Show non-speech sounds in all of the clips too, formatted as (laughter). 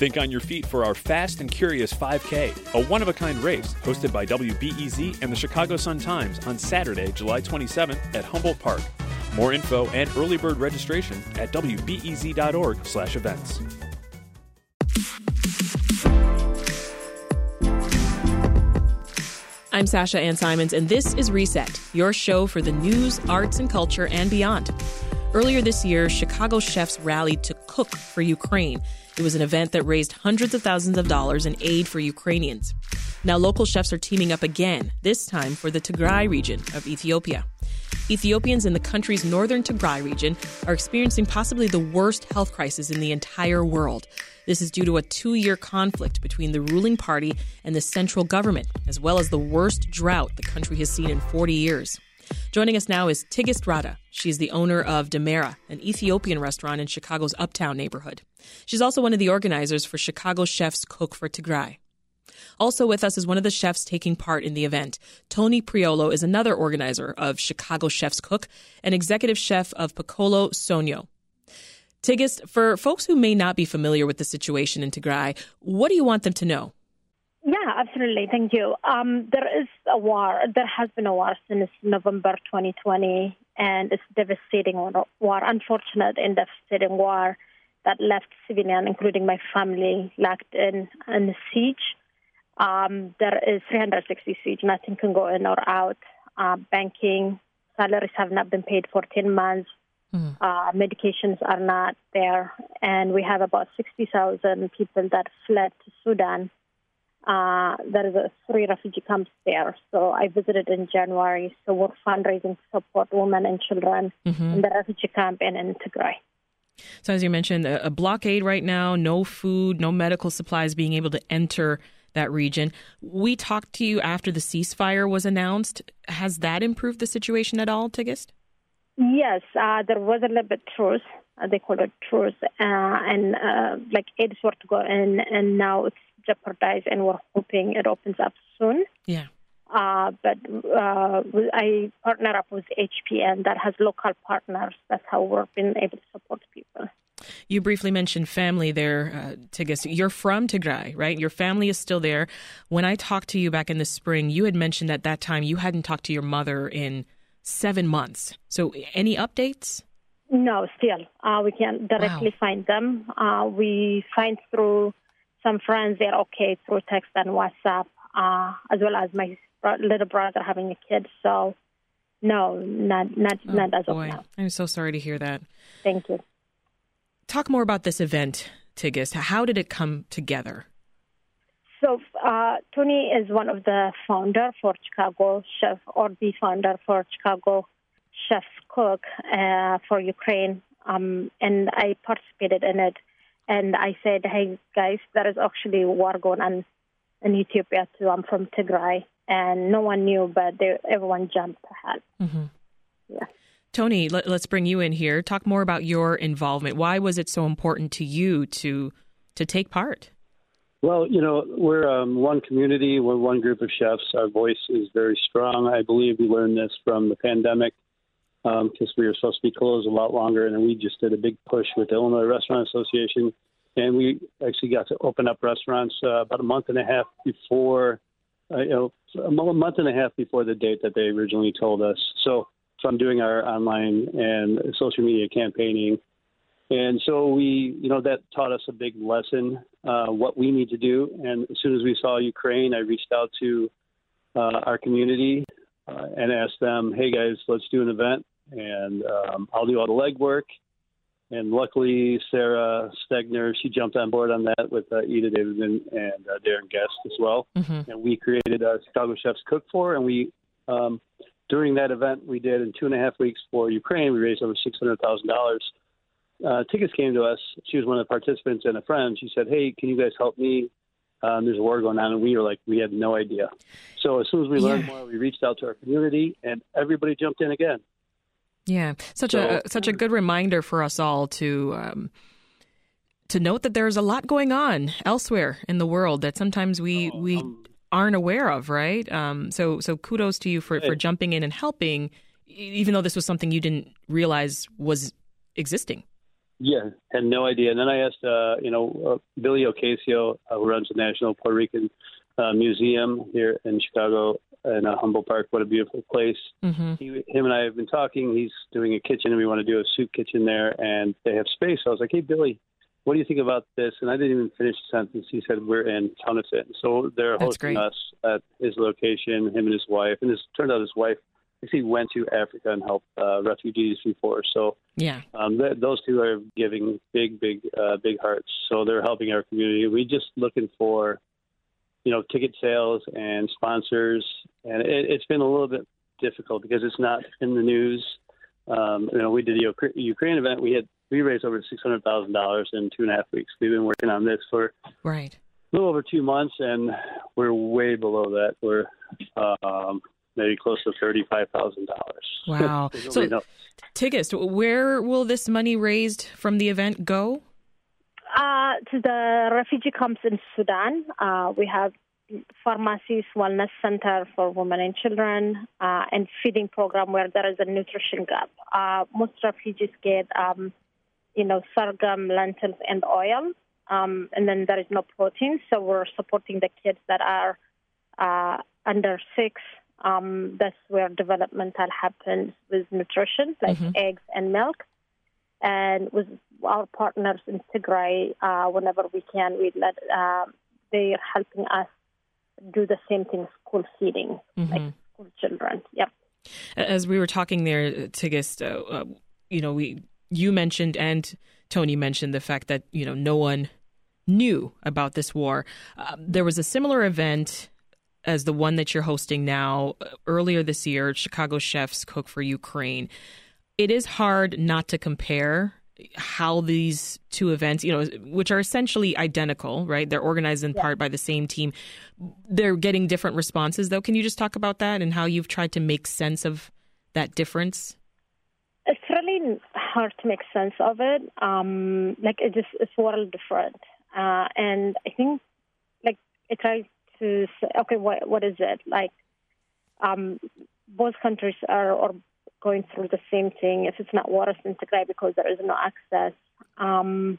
Think on your feet for our Fast and Curious 5K, a one of a kind race hosted by WBEZ and the Chicago Sun-Times on Saturday, July 27th at Humboldt Park. More info and early bird registration at wbez.org/events. I'm Sasha Ann Simons, and this is Reset, your show for the news, arts, and culture and beyond. Earlier this year, Chicago chefs rallied to cook for Ukraine. It was an event that raised hundreds of thousands of dollars in aid for Ukrainians. Now, local chefs are teaming up again, this time for the Tigray region of Ethiopia. Ethiopians in the country's northern Tigray region are experiencing possibly the worst health crisis in the entire world. This is due to a two year conflict between the ruling party and the central government, as well as the worst drought the country has seen in 40 years. Joining us now is Tigist Reda. She's the owner of Demera, an Ethiopian restaurant in Chicago's Uptown neighborhood. She's also one of the organizers for Chicago Chefs Cook for Tigray. Also with us is one of the chefs taking part in the event. Tony Priolo is another organizer of Chicago Chefs Cook and executive chef of Piccolo Sogno. Tigist, for folks who may not be familiar with the situation in Tigray, what do you want them to know? Yeah, absolutely. Thank you. Um, there is a war. There has been a war since November 2020, and it's devastating war, unfortunate and devastating war that left civilians, including my family, locked in in a siege. Um, there is 360 siege. Nothing can go in or out. Uh, banking salaries have not been paid for 10 months. Mm. Uh, medications are not there, and we have about 60,000 people that fled to Sudan uh, there is a three refugee camps there. So I visited in January. So we're fundraising to support women and children mm-hmm. in the refugee camp and in Tigray. So as you mentioned, a blockade right now, no food, no medical supplies being able to enter that region. We talked to you after the ceasefire was announced. Has that improved the situation at all, Tigist? Yes, uh, there was a little bit truce. Uh, they call it truce, uh, and uh, like aids were to go in, and now it's jeopardized, and we're hoping it opens up soon. Yeah. Uh, but uh, I partner up with HPN that has local partners. That's how we've been able to support people. You briefly mentioned family there, uh. You're from Tigray, right? Your family is still there. When I talked to you back in the spring, you had mentioned at that time you hadn't talked to your mother in seven months. So, any updates? No, still. Uh, we can't directly wow. find them. Uh, we find through some friends they're okay through text and WhatsApp, uh, as well as my little brother having a kid. So, no, not not oh, not as boy. of now. I'm so sorry to hear that. Thank you. Talk more about this event, Tigist. How did it come together? So uh, Tony is one of the founder for Chicago Chef, or the founder for Chicago Chefs Cook uh, for Ukraine, um, and I participated in it and I said, "Hey guys, there is actually war going on in Ethiopia too. I'm from Tigray, and no one knew, but they, everyone jumped to help." Mm-hmm. Yeah. Tony, let, us bring you in here. Talk more about your involvement. Why was it so important to you to to take part? Well, you know, we're um, one community, we're one group of chefs. Our voice is very strong. I believe we learned this from the pandemic because um, we were supposed to be closed a lot longer, and then we just did a big push with the Illinois Restaurant Association, and we actually got to open up restaurants uh, about a month and a half before, uh, you know, a month and a half before the date that they originally told us. So from doing our online and social media campaigning, and so we, you know, that taught us a big lesson uh, what we need to do. And as soon as we saw Ukraine, I reached out to uh, our community uh, and asked them, "Hey guys, let's do an event." And um, I'll do all the legwork. And luckily, Sarah Stegner, she jumped on board on that with uh, Ida Davidson and uh, Darren Guest as well. Mm-hmm. And we created a Chicago Chefs Cook for, and we um, during that event we did in two and a half weeks for Ukraine. We raised over six hundred thousand dollars. Uh, tickets came to us. She was one of the participants and a friend. She said, "Hey, can you guys help me um, there's a war going on, and we were like, we had no idea. So as soon as we learned Yeah. more, we reached out to our community, and everybody jumped in again. Yeah, such So- a such a good reminder for us all to um, to note that there's a lot going on elsewhere in the world that sometimes we we um, aren't aware of, right? Um, so so kudos to you for for jumping in and helping, even though this was something you didn't realize was existing. Yeah, had no idea. And then I asked, uh, you know, uh, Billy Ocasio, uh, who runs the National Puerto Rican uh, Museum here in Chicago in uh, Humboldt Park. What a beautiful place. hmm He, him and I have been talking. He's doing a kitchen, and we want to do a soup kitchen there, and they have space. So I was like, hey, Billy, what do you think about this? And I didn't even finish the sentence. He said, we're in. Ton. So they're That's hosting great. us at his location, him and his wife. And this turned out his wife actually went to Africa and helped uh, refugees before. So Yeah, um, th- those two are giving big, big, uh, big hearts. So they're helping our community. We're just looking for, you know, ticket sales and sponsors, and it, it's been a little bit difficult because it's not in the news. Um, you know, we did the Ukraine event. We had we raised over six hundred thousand dollars in two and a half weeks. We've been working on this for right. a little over two months, and we're way below that. We're um, maybe close to thirty-five thousand dollars. Wow. (laughs) So- Tigist, where will this money raised from the event go? Uh, to the refugee camps in Sudan, uh, we have pharmacies, wellness center for women and children, uh, and feeding program where there is a nutrition gap. Uh, most refugees get, um, you know, sorghum, lentils, and oil, um, and then there is no protein. So we're supporting the kids that are uh, under six. Um, that's where developmental happens with nutrition, like Mhm. eggs and milk and with our partners in Tigray, uh, whenever we can, we let uh, they're helping us do the same thing, school feeding, like Mhm. school children. Yep. As we were talking there, Tigist, uh, uh, you know, we you mentioned and Tony mentioned the fact that you know no one knew about this war. Uh, there was a similar event as the one that you're hosting now uh, earlier this year. Chicago chefs cook for Ukraine. It is hard not to compare how these two events, you know, which are essentially identical, right? They're organized in part by the same team. They're getting different responses, though. Can you just talk about that and how you've tried to make sense of that difference? It's really hard to make sense of it. Um, like it just it's world different, uh, and I think like I try to say, okay, what what is it like? Um, both countries are or going through the same thing. If it's not worse in Tigray because there is no access. Um,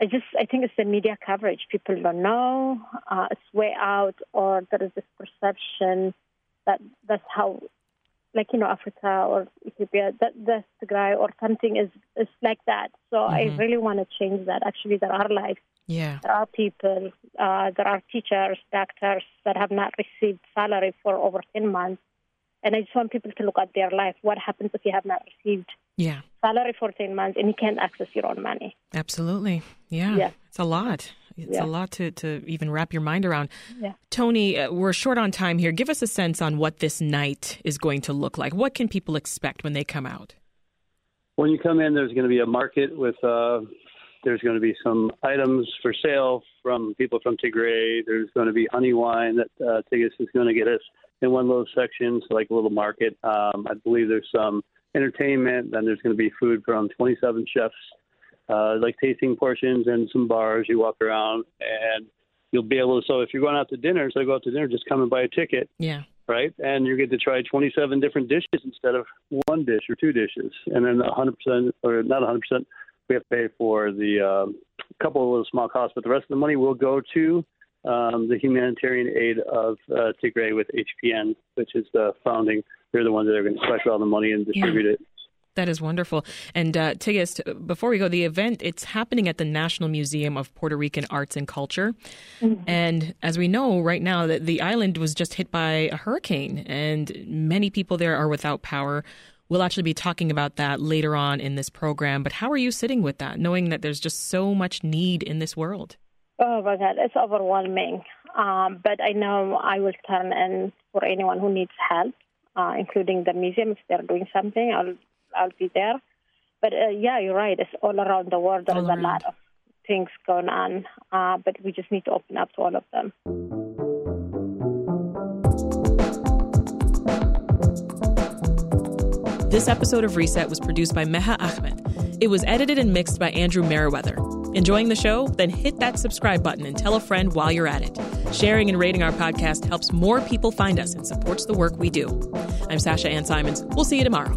I just I think it's the media coverage. People don't know. Uh, it's way out, or there is this perception that that's how like you know Africa or Ethiopia, that that's Tigray or something is is like that. So I Mhm. really want to change that. Actually, there are lives, Yeah. there are people, uh, there are teachers, doctors that have not received salary for over ten months, and I just want people to look at their life. What happens if you have not received Yeah. salary for ten months and you can't access your own money? Absolutely. Yeah. Yeah. It's a lot. It's Yeah. a lot to, to even wrap your mind around. Yeah. Tony, uh, we're short on time here. Give us a sense on what this night is going to look like. What can people expect when they come out? When you come in, there's going to be a market with. Uh, there's going to be some items for sale from people from Tigray. There's going to be honey wine that uh, Tigist is going to get us in one of those sections, like a little market. Um, I believe there's some entertainment. Then there's going to be food from 27 chefs, uh, like tasting portions and some bars. You walk around and you'll be able to. So if you're going out to dinner, so go out to dinner, just come and buy a ticket Yeah. right? And you get to try 27 different dishes instead of one dish or two dishes. And then 100%, or not 100%, we have to pay for the um, couple of little small costs, but the rest of the money will go to um, the humanitarian aid of uh, Tigray with HPN, which is the founding. They're the ones that are going to collect all the money and distribute it. That is wonderful. And uh, Tigist, before we go, the event it's happening at the National Museum of Puerto Rican Arts and Culture. And as we know, right now the, the island was just hit by a hurricane, and many people there are without power. We'll actually be talking about that later on in this program. But how are you sitting with that, knowing that there's just so much need in this world? Oh my God, it's overwhelming. Um, but I know I will turn in for anyone who needs help, uh, including the museum. If they're doing something, I'll I'll be there. But uh, yeah, you're right. It's all around the world. There All is around. a lot of things going on, uh, but we just need to open up to all of them. This episode of Reset was produced by Meha Ahmed. It was edited and mixed by Andrew Merriweather. Enjoying the show? Then hit that subscribe button and tell a friend while you're at it. Sharing and rating our podcast helps more people find us and supports the work we do. I'm Sasha Ann Simons. We'll see you tomorrow.